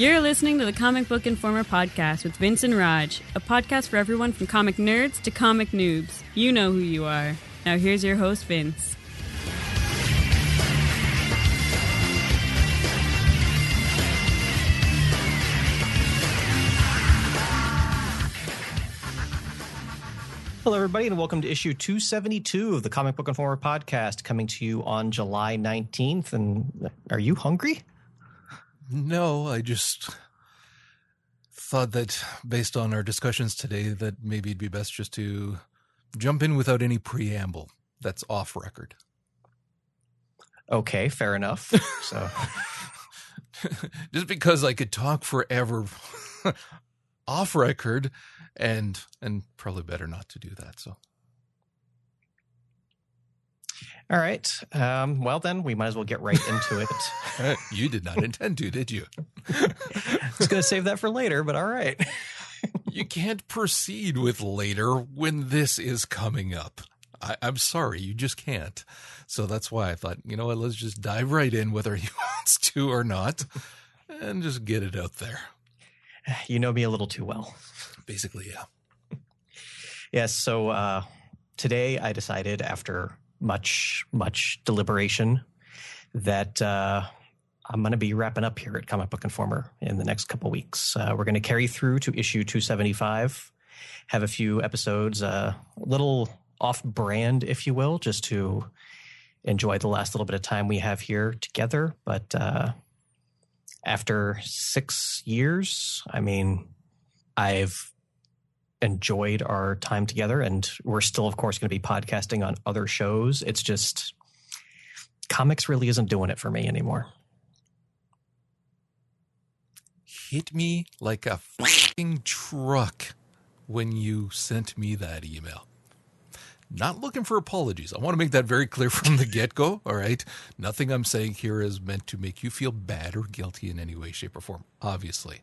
You're listening to the Comic Book Informer podcast with Vince and Raj, a podcast for everyone from comic nerds to comic noobs. You know who you are. Now here's your host, Vince. Hello, everybody, and welcome to issue 272 of the Comic Book Informer podcast, coming to you on July 19th. And are you hungry? No, I just thought that based on our discussions today, that maybe it'd be best just to jump in without any preamble. That's off record. Okay, fair enough. So, just because I could talk forever off record and and probably better not to do that. So all right. Um, well, then we might as well get right into it. you did not intend to, did you? I was going to save that for later, but all right. you can't proceed with later when this is coming up. I, am sorry, you just can't. So that's why I thought, you know what, let's just dive right in, whether he wants to or not, and just get it out there. You know me a little too well. Basically, yeah. Yes. So uh, today I decided, after much, much deliberation, that uh, I'm going to be wrapping up here at Comic Book Informer in the next couple weeks. Uh, we're going to carry through to issue 275, have a few episodes, uh, a little off brand, if you will, just to enjoy the last little bit of time we have here together. But uh, after six years, I mean, I've enjoyed our time together, and we're still, of course, going to be podcasting on other shows. It's just comics really isn't doing it for me anymore. Hit me like a fucking truck when you sent me that email. Not looking for apologies. I want to make that very clear from the get go. All right. Nothing I'm saying here is meant to make you feel bad or guilty in any way, shape, or form, obviously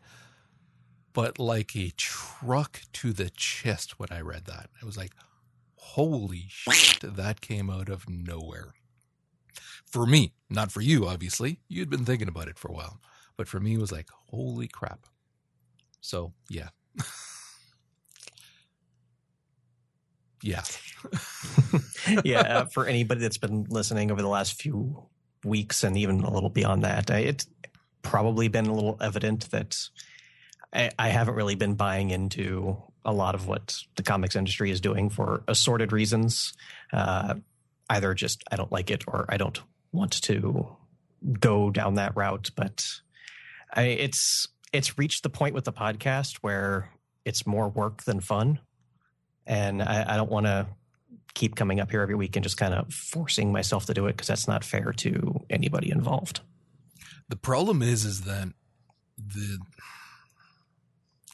but like a truck to the chest when I read that. I was like, holy shit, that came out of nowhere. For me, not for you, obviously. You'd been thinking about it for a while. But for me, it was like, holy crap. So, yeah. yeah. yeah. For anybody that's been listening over the last few weeks and even a little beyond that, it's probably been a little evident that I, I haven't really been buying into a lot of what the comics industry is doing for assorted reasons. Uh, either just I don't like it or I don't want to go down that route. But I, it's it's reached the point with the podcast where it's more work than fun, and I, I don't want to keep coming up here every week and just kind of forcing myself to do it because that's not fair to anybody involved. The problem is, is that the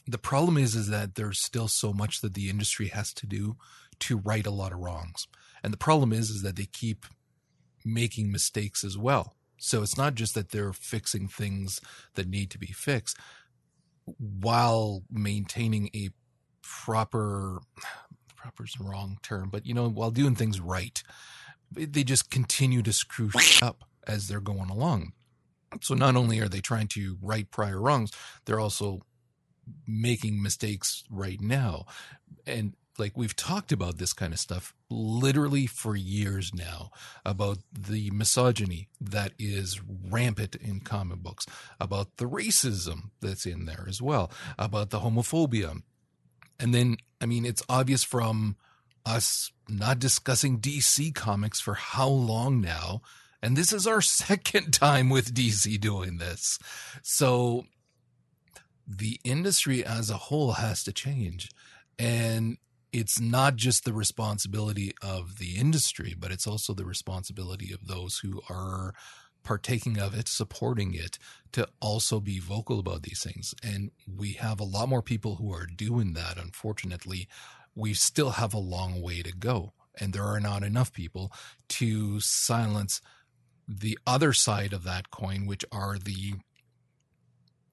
the problem is is that there's still so much that the industry has to do to right a lot of wrongs. And the problem is is that they keep making mistakes as well. So it's not just that they're fixing things that need to be fixed. While maintaining a proper proper is the wrong term but you know while doing things right they just continue to screw up as they're going along. So not only are they trying to right prior wrongs they're also making mistakes right now. And like we've talked about this kind of stuff literally for years now about the misogyny that is rampant in comic books, about the racism that's in there as well, about the homophobia. And then, I mean, it's obvious from us not discussing DC comics for how long now. And this is our second time with DC doing this. So the industry as a whole has to change. And it's not just the responsibility of the industry, but it's also the responsibility of those who are partaking of it, supporting it, to also be vocal about these things. And we have a lot more people who are doing that. Unfortunately, we still have a long way to go. And there are not enough people to silence the other side of that coin, which are the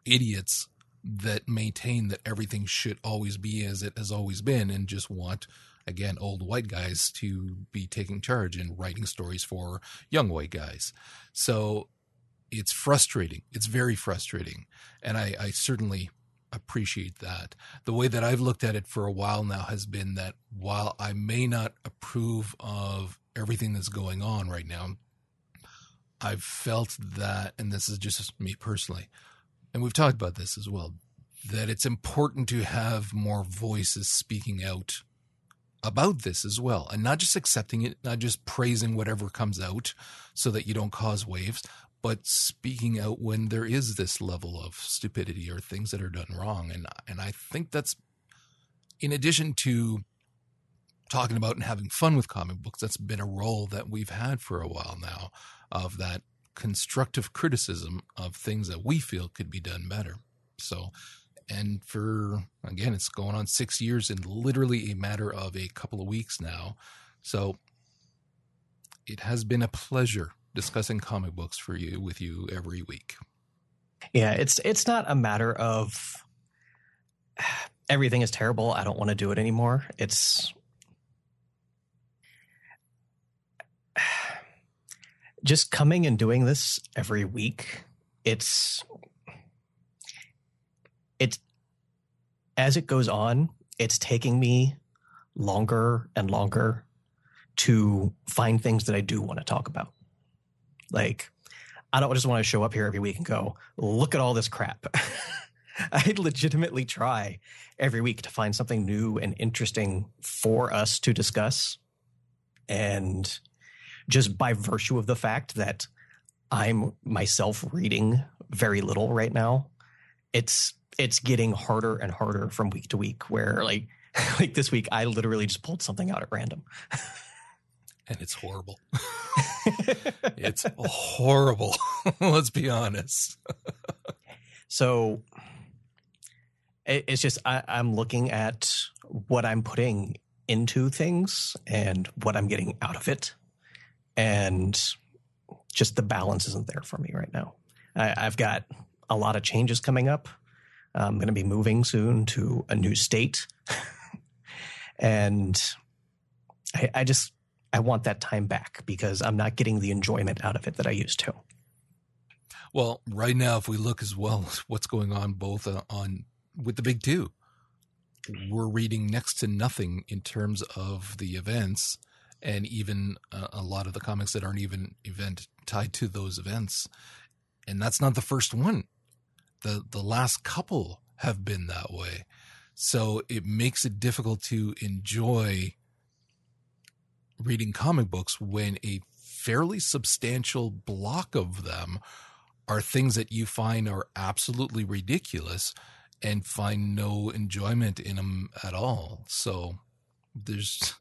idiots that maintain that everything should always be as it has always been and just want again old white guys to be taking charge and writing stories for young white guys so it's frustrating. It's very frustrating. And I, I certainly appreciate that. The way that I've looked at it for a while now has been that while I may not approve of everything that's going on right now, I've felt that, and this is just me personally, and we've talked about this as well, that it's important to have more voices speaking out about this as well and not just accepting it, not just praising whatever comes out so that you don't cause waves, but speaking out when there is this level of stupidity or things that are done wrong. And, and I think that's in addition to talking about and having fun with comic books, that's been a role that we've had for a while now of that constructive criticism of things that we feel could be done better. So, and for again, it's going on six years in literally a matter of a couple of weeks now. So, it has been a pleasure discussing comic books for you with you every week. Yeah, it's it's not a matter of everything is terrible. I don't want to do it anymore. It's just coming and doing this every week, it's it's as it goes on, it's taking me longer and longer to find things that I do want to talk about. Like, I don't just want to show up here every week and go, look at all this crap. I legitimately try every week to find something new and interesting for us to discuss. And just by virtue of the fact that I'm myself reading very little right now, it's it's getting harder and harder from week to week where like like this week I literally just pulled something out at random. and it's horrible. it's horrible. Let's be honest. so it's just I, I'm looking at what I'm putting into things and what I'm getting out of it and just the balance isn't there for me right now. I, have got a lot of changes coming up. I'm going to be moving soon to a new state, and I, I just I want that time back because I'm not getting the enjoyment out of it that I used to. Well, right now, if we look as well what's going on both uh, on with the big two, we're reading next to nothing in terms of the events and even uh, a lot of the comics that aren't even event tied to those events. And that's not the first one. The the last couple have been that way. So it makes it difficult to enjoy reading comic books when a fairly substantial block of them are things that you find are absolutely ridiculous and find no enjoyment in them at all. So there's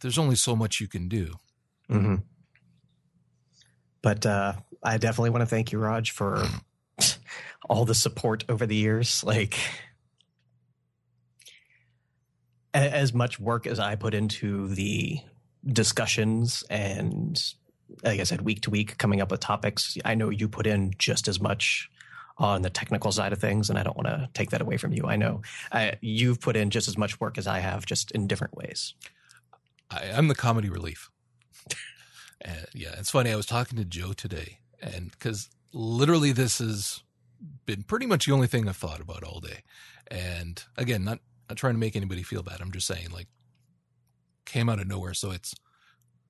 there's only so much you can do. Mm-hmm. But uh, I definitely want to thank you, Raj, for all the support over the years. Like, as much work as I put into the discussions and, like I said, week to week coming up with topics, I know you put in just as much on the technical side of things, and I don't want to take that away from you. I know I, you've put in just as much work as I have, just in different ways. I, am the comedy relief. and yeah, it's funny. I was talking to Joe today, and because literally this has been pretty much the only thing I've thought about all day. And again, not not trying to make anybody feel bad. I'm just saying, like, came out of nowhere, so it's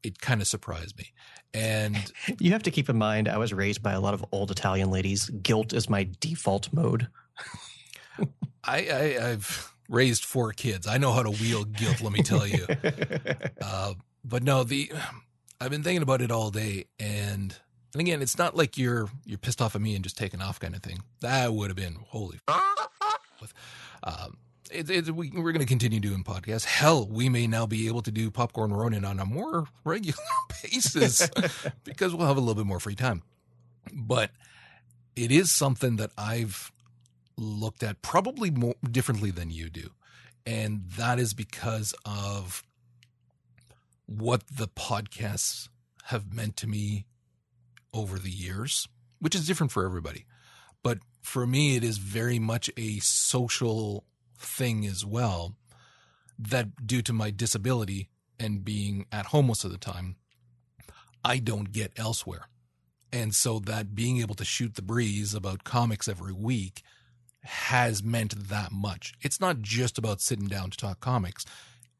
it kind of surprised me. And you have to keep in mind, I was raised by a lot of old Italian ladies. Guilt is my default mode. I, I I've raised four kids. I know how to wield guilt. Let me tell you. Uh, but no, the I've been thinking about it all day, and and again, it's not like you're you're pissed off at me and just taking off kind of thing. That would have been holy. With, um, it, it, we, are going to continue doing podcasts. Hell, we may now be able to do popcorn Ronin on a more regular basis because we'll have a little bit more free time. But it is something that I've looked at probably more differently than you do. And that is because of what the podcasts have meant to me over the years, which is different for everybody. But for me, it is very much a social thing as well. That due to my disability and being at home most of the time, I don't get elsewhere. And so that being able to shoot the breeze about comics every week has meant that much. It's not just about sitting down to talk comics.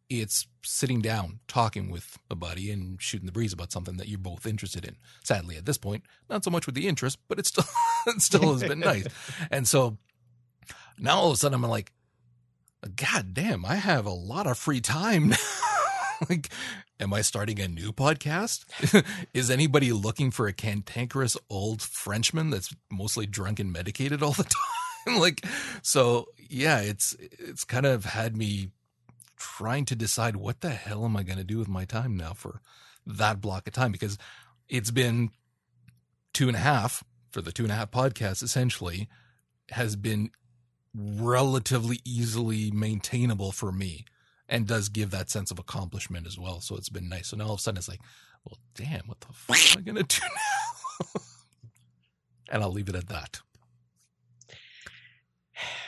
It's sitting down, talking with a buddy and shooting the breeze about something that you're both interested in. Sadly, at this point, not so much with the interest, but it still it still has been nice. And so now all of a sudden I'm like, God damn, I have a lot of free time like, am I starting a new podcast? Is anybody looking for a cantankerous old Frenchman that's mostly drunk and medicated all the time? like, so yeah, it's, it's kind of had me trying to decide what the hell am I going to do with my time now for that block of time? Because it's been two and a half for the two and a half podcast essentially has been relatively easily maintainable for me and does give that sense of accomplishment as well. So it's been nice. So now all of a sudden it's like, well, damn, what the fuck am I going to do now? and I'll leave it at that.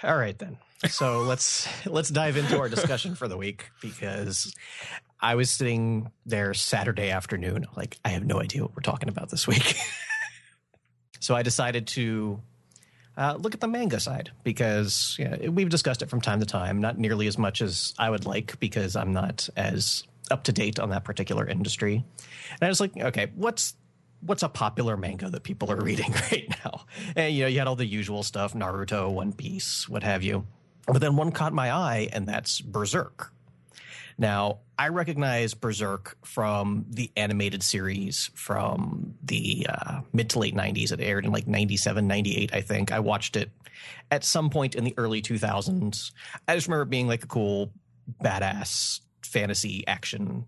All right then. So let's let's dive into our discussion for the week because I was sitting there Saturday afternoon, like I have no idea what we're talking about this week. so I decided to uh, look at the manga side because we've discussed it from time to time, not nearly as much as I would like because I'm not as up to date on that particular industry. And I was like, okay, what's what's a popular manga that people are reading right now? And you know, you had all the usual stuff, Naruto, One Piece, what have you. But then one caught my eye, and that's Berserk. Now, I recognize Berserk from the animated series from the uh, mid to late 90s. It aired in like 97, 98, I think. I watched it at some point in the early 2000s. I just remember it being like a cool, badass fantasy action.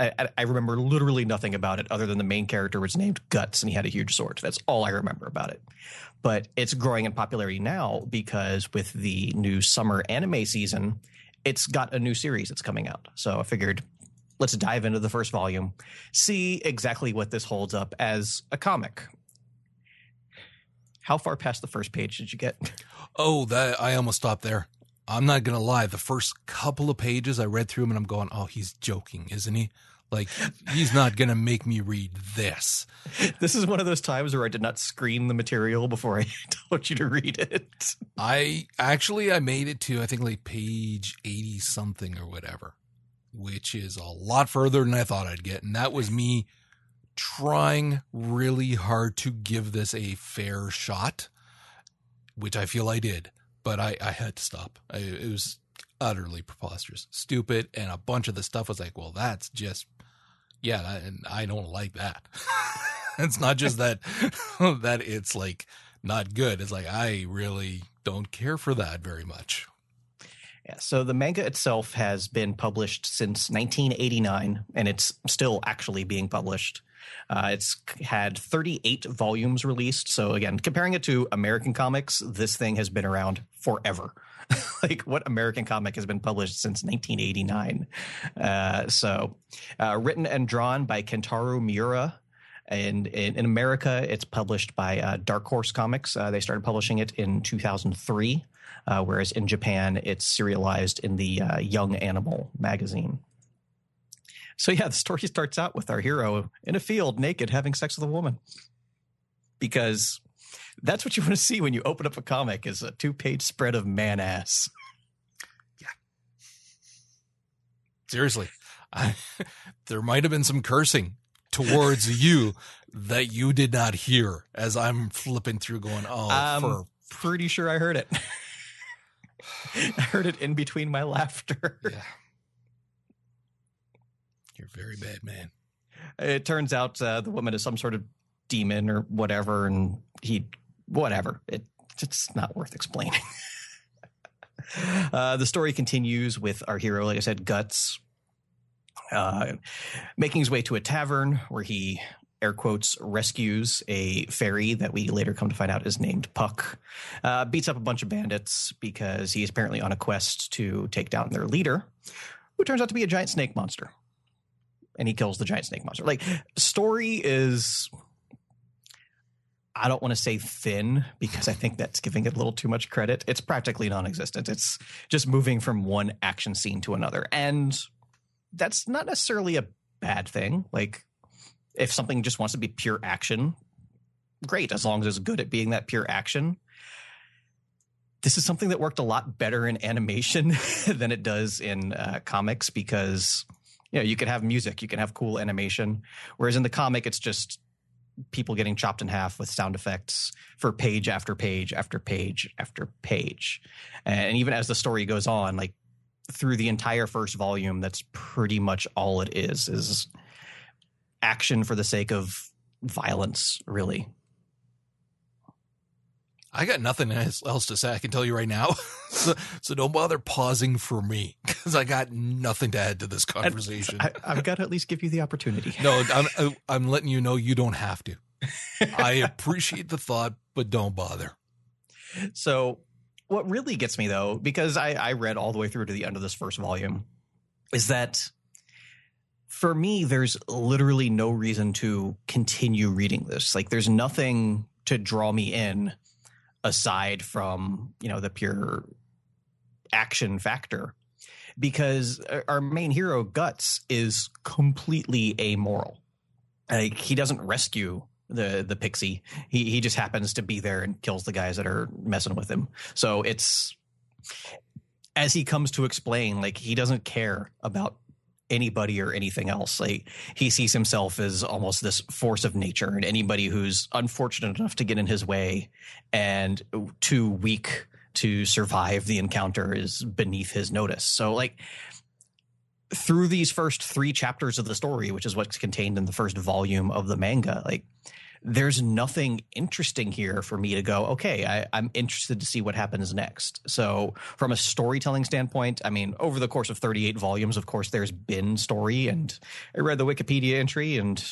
I, I remember literally nothing about it other than the main character was named Guts and he had a huge sword. That's all I remember about it. But it's growing in popularity now because with the new summer anime season, it's got a new series that's coming out. So I figured let's dive into the first volume, see exactly what this holds up as a comic. How far past the first page did you get? Oh, that I almost stopped there. I'm not gonna lie. The first couple of pages I read through them and I'm going, "Oh, he's joking, isn't he?" Like he's not gonna make me read this. This is one of those times where I did not screen the material before I told you to read it. I actually I made it to I think like page eighty something or whatever, which is a lot further than I thought I'd get, and that was me trying really hard to give this a fair shot, which I feel I did, but I I had to stop. I, it was utterly preposterous, stupid, and a bunch of the stuff was like, well, that's just yeah, and I don't like that. it's not just that that it's like not good. It's like I really don't care for that very much. Yeah, so the manga itself has been published since 1989, and it's still actually being published. Uh, it's had 38 volumes released. So again, comparing it to American comics, this thing has been around forever. like what American comic has been published since 1989. Uh, so, uh, written and drawn by Kentaro Miura. And in, in America, it's published by uh, Dark Horse Comics. Uh, they started publishing it in 2003, uh, whereas in Japan, it's serialized in the uh, Young Animal magazine. So, yeah, the story starts out with our hero in a field, naked, having sex with a woman. Because that's what you want to see when you open up a comic is a two page spread of man ass. Yeah. Seriously. I, there might have been some cursing towards you that you did not hear as I'm flipping through going, oh, I'm for... pretty sure I heard it. I heard it in between my laughter. Yeah. You're a very bad, man. It turns out uh, the woman is some sort of demon or whatever, and he whatever. It, it's not worth explaining. uh, the story continues with our hero, like I said, Guts, uh, making his way to a tavern where he air quotes rescues a fairy that we later come to find out is named Puck. Uh, beats up a bunch of bandits because he's apparently on a quest to take down their leader, who turns out to be a giant snake monster. And he kills the giant snake monster. Like story is I don't want to say thin because I think that's giving it a little too much credit. It's practically non existent. It's just moving from one action scene to another. And that's not necessarily a bad thing. Like, if something just wants to be pure action, great, as long as it's good at being that pure action. This is something that worked a lot better in animation than it does in uh, comics because you know you could have music, you can have cool animation, whereas in the comic it's just people getting chopped in half with sound effects for page after page after page after page. And even as the story goes on, like through the entire first volume, that's pretty much all it is is action for the sake of violence, really. I got nothing else to say. I can tell you right now. so, so don't bother pausing for me because I got nothing to add to this conversation. I, have got to at least give you the opportunity. no, I'm, I'm letting you know you don't have to. I appreciate the thought, but don't bother. So, what really gets me though, because I, I read all the way through to the end of this first volume, is that for me, there's literally no reason to continue reading this. Like, there's nothing to draw me in aside from you know the pure action factor. Because our main hero guts is completely amoral. Like he doesn't rescue the the pixie. He he just happens to be there and kills the guys that are messing with him. So it's as he comes to explain like he doesn't care about anybody or anything else. Like he sees himself as almost this force of nature, and anybody who's unfortunate enough to get in his way and too weak to survive the encounter is beneath his notice. So, like through these first three chapters of the story, which is what's contained in the first volume of the manga, like there's nothing interesting here for me to go, okay, I, am interested to see what happens next. So, from a storytelling standpoint, I mean, over the course of 38 volumes, of course, there's been story, and I read the Wikipedia entry and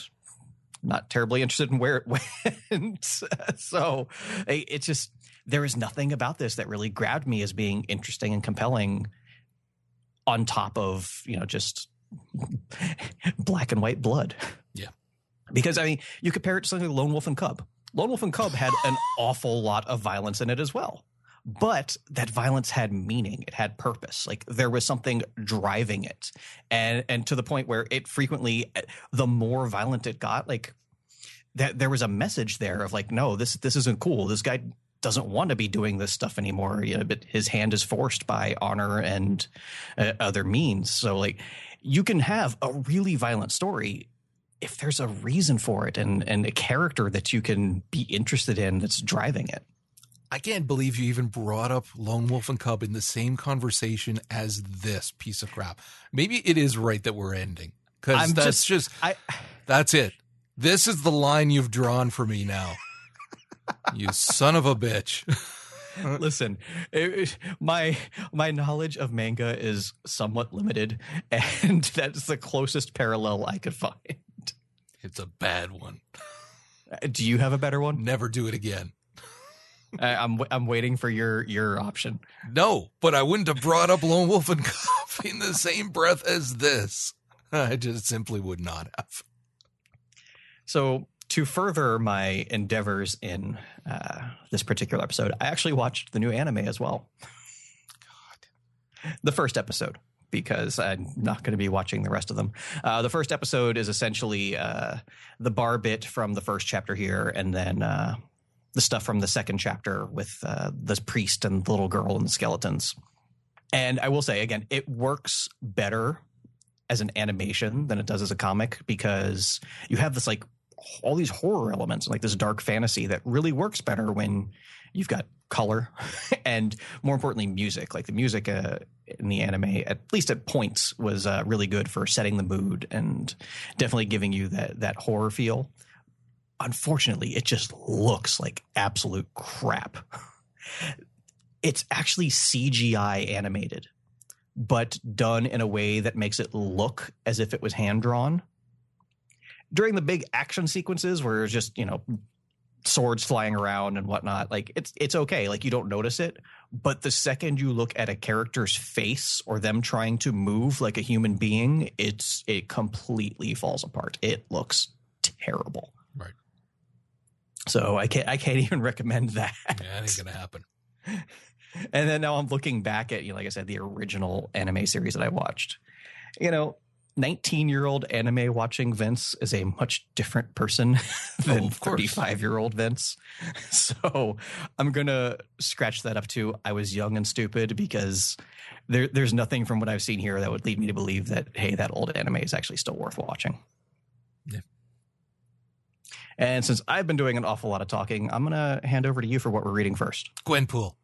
not terribly interested in where it went. so, it's just, there is nothing about this that really grabbed me as being interesting and compelling on top of, you know, just black and white blood. Yeah. Because I mean, you compare it to something like Lone Wolf and Cub. Lone Wolf and Cub had an awful lot of violence in it as well. But that violence had meaning. It had purpose. Like there was something driving it. And and to the point where it frequently the more violent it got, like that there was a message there of like, no, this this isn't cool. This guy doesn't want to be doing this stuff anymore. You know, but his hand is forced by honor and uh, other means. So like you can have a really violent story if there's a reason for it and and a character that you can be interested in that's driving it. I can't believe you even brought up Lone Wolf and Cub in the same conversation as this piece of crap. Maybe it is right that we're ending because that's just, just I, that's it. This is the line you've drawn for me now. you son of a bitch. Listen, it, my my knowledge of manga is somewhat limited, and that's the closest parallel I could find. It's a bad one. Uh, do you have a better one? Never do it again. I'm I'm waiting for your your option. No, but I wouldn't have brought up Lone Wolf and Cub in the same breath as this. I just simply would not have. So to further my endeavors in uh, this particular episode, I actually watched the new anime as well. God, the first episode because I'm not going to be watching the rest of them. Uh, the first episode is essentially uh, the bar bit from the first chapter here, and then uh, the stuff from the second chapter with uh, the priest and the little girl and the skeletons. And I will say again, it works better as an animation than it does as a comic because you have this like all these horror elements, like this dark fantasy that really works better when you've got color and more importantly music. Like the music uh, in the anime at least at points was uh, really good for setting the mood and definitely giving you that that horror feel. Unfortunately it just looks like absolute crap. It's actually cgi animated but done in a way that makes it look as if it was hand drawn during the big action sequences where it's just you know swords flying around and whatnot like it's it's okay like you don't notice it but the second you look at a character's face or them trying to move like a human being it's it completely falls apart. It looks terrible. Right. So i can't i can't even recommend that. Yeah it ain't gonna happen. And then now i'm looking back at you know, like i said the original anime series that i watched. You know 19 year old anime watching Vince is a much different person than Oh, of course. 35 year old Vince. So I'm going to scratch that up too. I was young and stupid because there, there's nothing from what I've seen here that would lead me to believe that, hey, that old anime is actually still worth watching. Yeah. And since I've been doing an awful lot of talking, I'm going to hand over to you for what we're reading first. Gwenpool.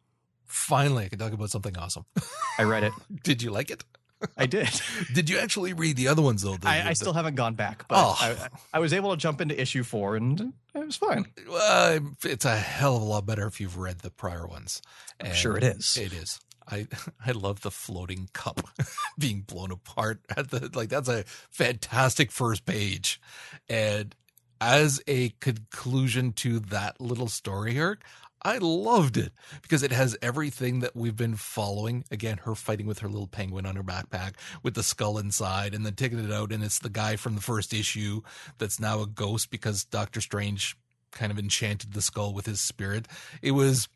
Finally, I can talk about something awesome. I read it. Did you like it? I did. Did you actually read the other ones though? The- I, I still haven't gone back, but Oh. I, I was able to jump into issue four and it was fine. Uh, it's a hell of a lot better if you've read the prior ones. I'm sure it is. It is. I I love the floating cup being blown apart at the like that's a fantastic first page. And as a conclusion to that little story arc, I loved it because it has everything that we've been following. Again, her fighting with her little penguin on her backpack with the skull inside and then taking it out and it's the guy from the first issue that's now a ghost because Doctor Strange kind of enchanted the skull with his spirit. It was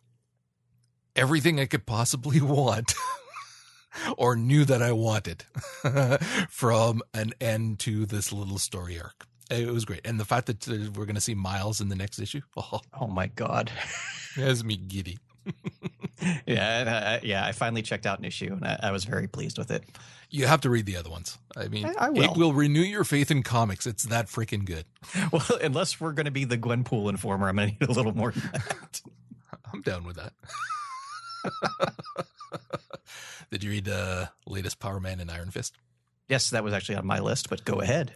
everything I could possibly want or knew that I wanted from an end to this little story arc. It was great. And the fact that uh, we're going to see Miles in the next issue, oh, Oh my god. has me giddy. yeah, and, uh, yeah. I finally checked out an issue and I, I was very pleased with it. You have to read the other ones. I mean, I- I will. it will renew your faith in comics. It's that freaking good. Well, unless we're going to be the Gwenpool informer, I'm going to need a little more. I'm down with that. Did you read the latest Power Man and Iron Fist? yes, that was actually on my list, but go ahead.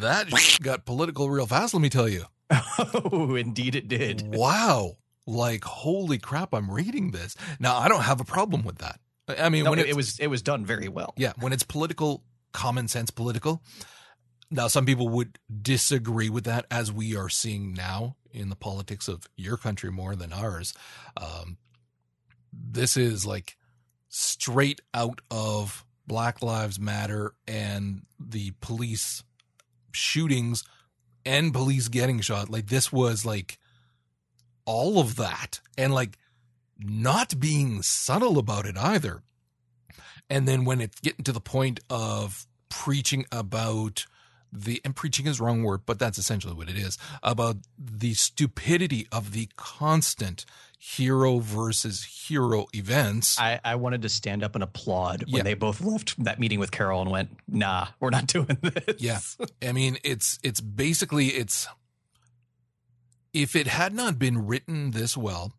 That got political real fast, let me tell you. Oh, indeed, it did. Wow. Like, holy crap, I'm reading this. Now, I don't have a problem with that. I mean, No, when it, it was it was done very well. yeah, when it's political, common sense political. Now, some people would disagree with that, as we are seeing now in the politics of your country more than ours. Um, this is like straight out of Black Lives Matter and the police shootings and police getting shot. Like, this was like all of that and like not being subtle about it either. And then when it's getting to the point of preaching about the and preaching is wrong word, but that's essentially what it is about the stupidity of the constant hero versus hero events. I, I wanted to stand up and applaud when Yeah. they both left that meeting with Carol and went, "Nah, we're not doing this." Yeah. I mean, it's it's basically it's if it had not been written this well,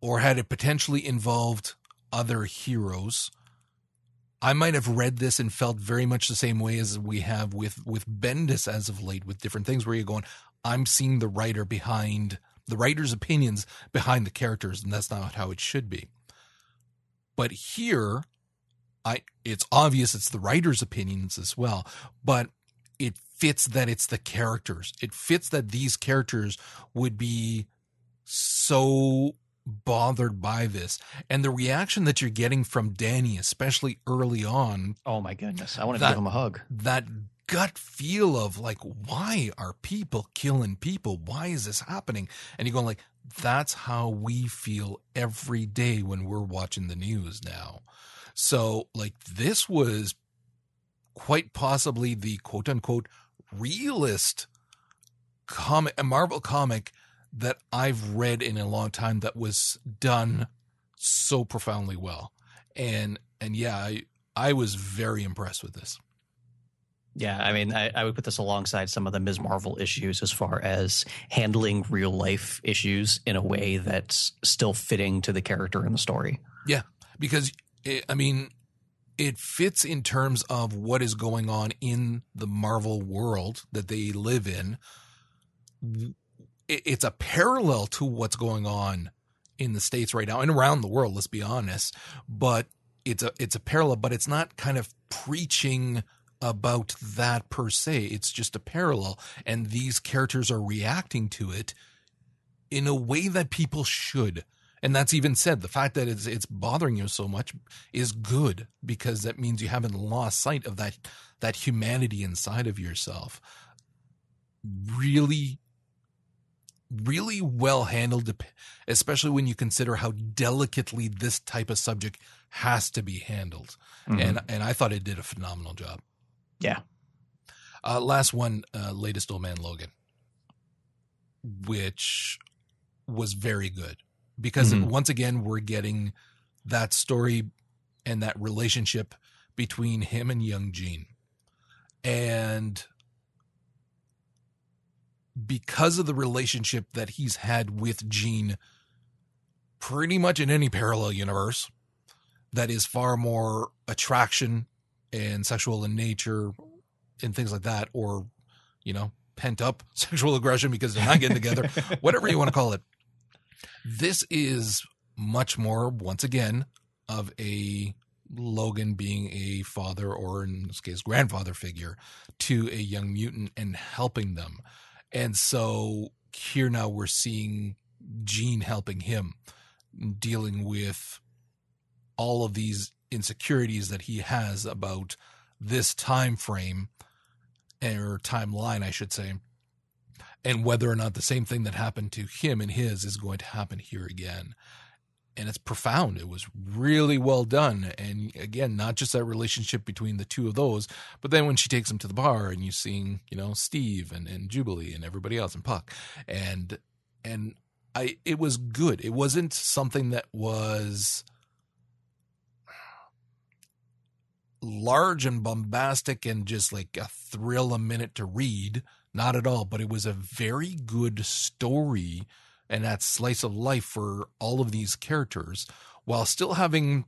or had it potentially involved other heroes, I might have read this and felt very much the same way as we have with with Bendis as of late with different things where you're going, I'm seeing the writer behind the writer's opinions behind the characters, and that's not how it should be. But here, I it's obvious it's the writer's opinions as well, but it fits that it's the characters. It fits that these characters would be so bothered by this. And the reaction that you're getting from Danny, especially early on, Oh my goodness, I That- to give him a hug. that gut feel of like, why are people killing people? Why is this happening? And you're going like, that's how we feel every day when we're watching the news now. So like this was quite possibly the quote unquote realist comic, a Marvel comic that I've read in a long time that was done so profoundly well. And, and yeah, I, I was very impressed with this. Yeah, I mean, I, I would put this alongside some of the Ms. Marvel issues as far as handling real life issues in a way that's still fitting to the character and the story. Yeah, because it, I mean, it fits in terms of what is going on in the Marvel world that they live in. It, it's a parallel to what's going on in the states right now and around the world. Let's be honest, but it's a it's a parallel, but it's not kind of preaching about that per se. It's just a parallel, and these characters are reacting to it in a way that people should. And that's even said. The fact that it's it's bothering you so much is good because that means you haven't lost sight of that that humanity inside of yourself. Really really well handled, especially when you consider how delicately this type of subject has to be handled. Mm-hmm. And and I thought it did a phenomenal job. Yeah. Uh, last one, uh, latest Old Man Logan, which was very good because mm-hmm. once again we're getting that story and that relationship between him and young Jean. And because of the relationship that he's had with Jean pretty much in any parallel universe that is far more attraction and sexual in nature and things like that or you know pent up sexual aggression because they're not getting together whatever you want to call it this is much more once again of a Logan being a father or in this case grandfather figure to a young mutant and helping them. And so here now we're seeing Jean helping him dealing with all of these insecurities that he has about this time frame or timeline I should say and whether or not the same thing that happened to him and his is going to happen here again and it's profound. It was really well done. And again, not just that relationship between the two of those, but then when she takes him to the bar and you're seeing, you know, Steve and, and Jubilee and everybody else and Puck. And and I it was good. It wasn't something that was large and bombastic and just like a thrill a minute to read. Not at all, but it was a very good story and that slice of life for all of these characters while still having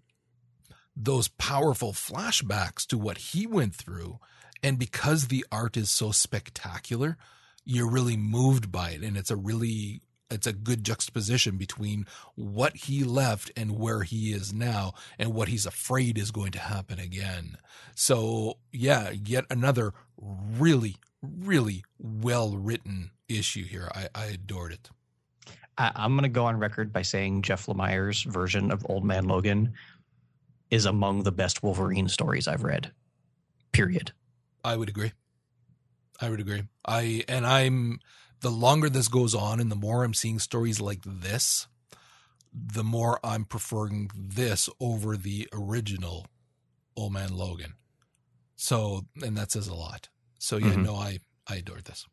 those powerful flashbacks to what he went through. And because the art is so spectacular, you're really moved by it. And it's a really it's a good juxtaposition between what he left and where he is now and what he's afraid is going to happen again. So yeah, yet another really, really well written issue here. I, I adored it. I, am going to go on record by saying Jeff Lemire's version of Old Man Logan is among the best Wolverine stories I've read. Period. I would agree. I would agree. I and I'm the longer this goes on and the more I'm seeing stories like this, the more I'm preferring this over the original Old Man Logan. So, and that says a lot. So yeah, mm-hmm. no, I I adored this.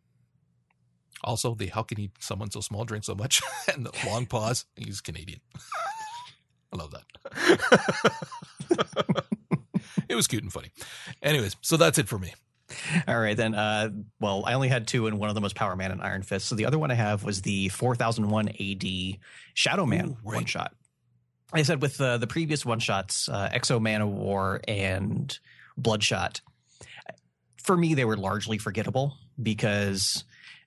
Also, the how can he someone so small drink so much and the long pause. He's Canadian. I love that. it was cute and funny. Anyways, so that's it for me. All right, then. Uh, well, I only had two, and one of them was Power Man and Iron Fist. So the other one I have was the 4001 AD Shadow Man Ooh, right. one shot. Like I said with uh, the previous one shots, uh, X-O Manowar and Bloodshot, for me, they were largely forgettable because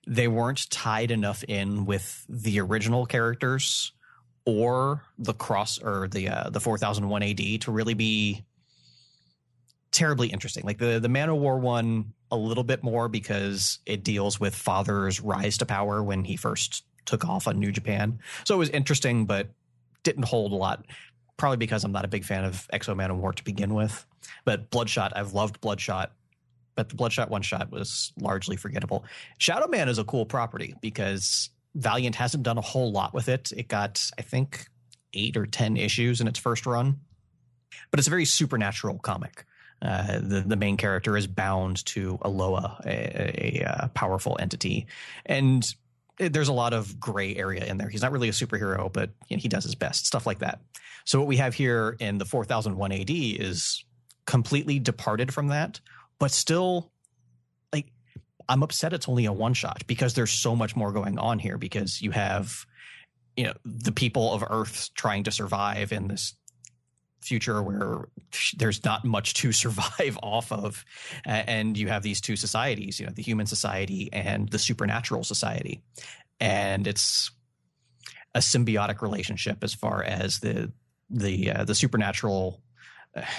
they weren't tied enough in with the original characters or the cross or the uh, the 4001 AD to really be terribly interesting. Like the the Manowar one a little bit more because it deals with father's rise to power when he first took off on New Japan. So it was interesting, but didn't hold a lot. Probably because I'm not a big fan of X-O Manowar to begin with. But Bloodshot, I've loved Bloodshot but the Bloodshot one shot was largely forgettable. Shadow Man is a cool property because Valiant hasn't done a whole lot with it. It got, I think, eight or 10 issues in its first run, but it's a very supernatural comic. Uh, the the main character is bound to Aloa, a, a, a powerful entity, and there's a lot of gray area in there. He's not really a superhero, but you know, he does his best, stuff like that. So what we have here in the 4001 AD is completely departed from that, but still like I'm upset it's only a one shot because there's so much more going on here because you have you know the people of earth trying to survive in this future where there's not much to survive off of. And you have these two societies you know the human society and the supernatural society. And it's a symbiotic relationship as far as the the uh, the supernatural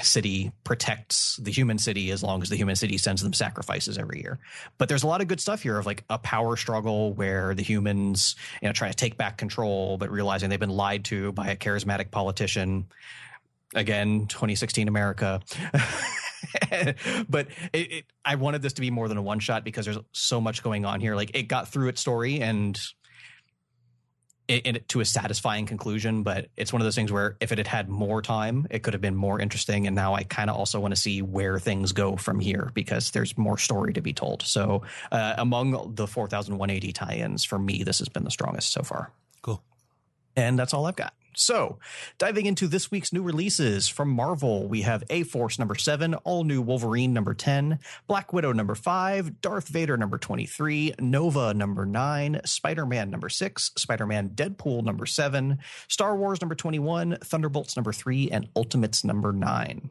city protects the human city as long as the human city sends them sacrifices every year. But there's a lot of good stuff here of like a power struggle where the humans, you know, trying to take back control, but realizing they've been lied to by a charismatic politician. Again, 2016 America. but it, it, I wanted this to be more than a one shot because there's so much going on here. Like it got through its story and in, in, to a satisfying conclusion, but it's one of those things where if it had had more time, it could have been more interesting. And now I kind of also want to see where things go from here because there's more story to be told. So uh, among the 4001 AD tie-ins, for me, this has been the strongest so far. Cool. And that's all I've got. So, diving into this week's new releases from Marvel, we have A Force number seven, All New Wolverine number 10, Black Widow number five, Darth Vader number 23, Nova number nine, Spider Man number six, Spider Man Deadpool number seven, Star Wars number 21, Thunderbolts number three, and Ultimates number nine.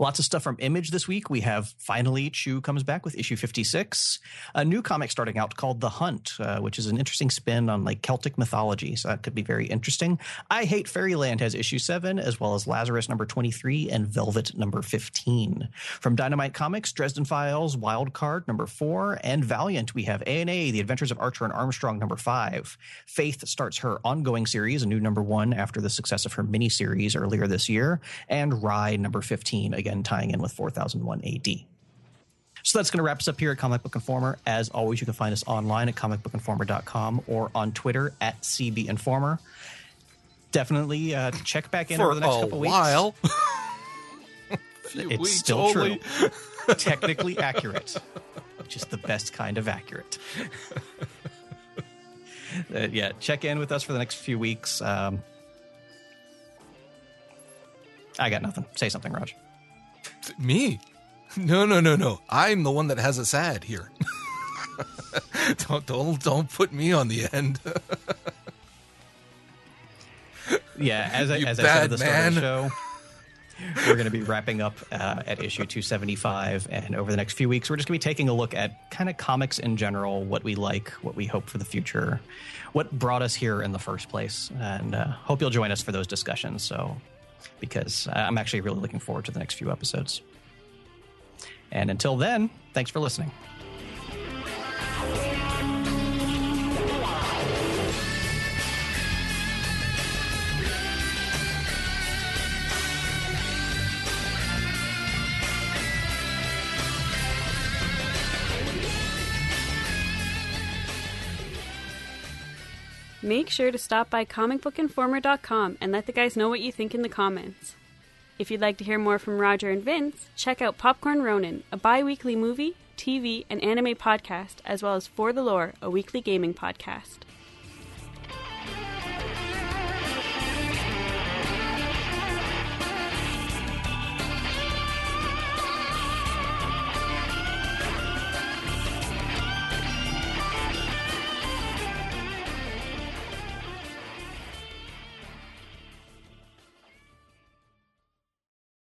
Lots of stuff from Image this week. We have finally Chew comes back with issue 56, a new comic starting out called The Hunt, uh, which is an interesting spin on like Celtic mythology. So that could be very interesting. I Hate Fairyland has issue 7, as well as Lazarus number 23 and Velvet number 15. From Dynamite Comics, Dresden Files, Wild Card number 4, and Valiant, we have A&A, The Adventures of Archer and Armstrong number 5. Faith starts her ongoing series, a new number 1 after the success of her miniseries earlier this year, and Rai number 15, again again tying in with 4001 AD. So that's going to wrap us up here at Comic Book Informer. As always, you can find us online at comicbookinformer.com or on Twitter at CB Informer. Definitely uh, check back in For over the next couple weeks. while. It's weeks still only. true. Technically accurate, which is the best kind of accurate. Uh, yeah, check in with us for the next few weeks. Um, I got nothing. Say something, Raj. Me? No, no, no, no. I'm the one that has a sad here. don't, don't, don't put me on the end. Yeah, as I, You as I said at the start of the show, we're going to be wrapping up uh, at issue 275. And over the next few weeks, we're just going to be taking a look at kind of comics in general, what we like, what we hope for the future, what brought us here in the first place. And uh, hope you'll join us for those discussions. So, because I'm actually really looking forward to the next few episodes. And until then, thanks for listening. Make sure to stop by comicbookinformer.com and let the guys know what you think in the comments. If you'd like to hear more from Roger and Vince, check out Popcorn Ronin, a bi weekly movie, TV, and anime podcast, as well as For the Lore, a weekly gaming podcast.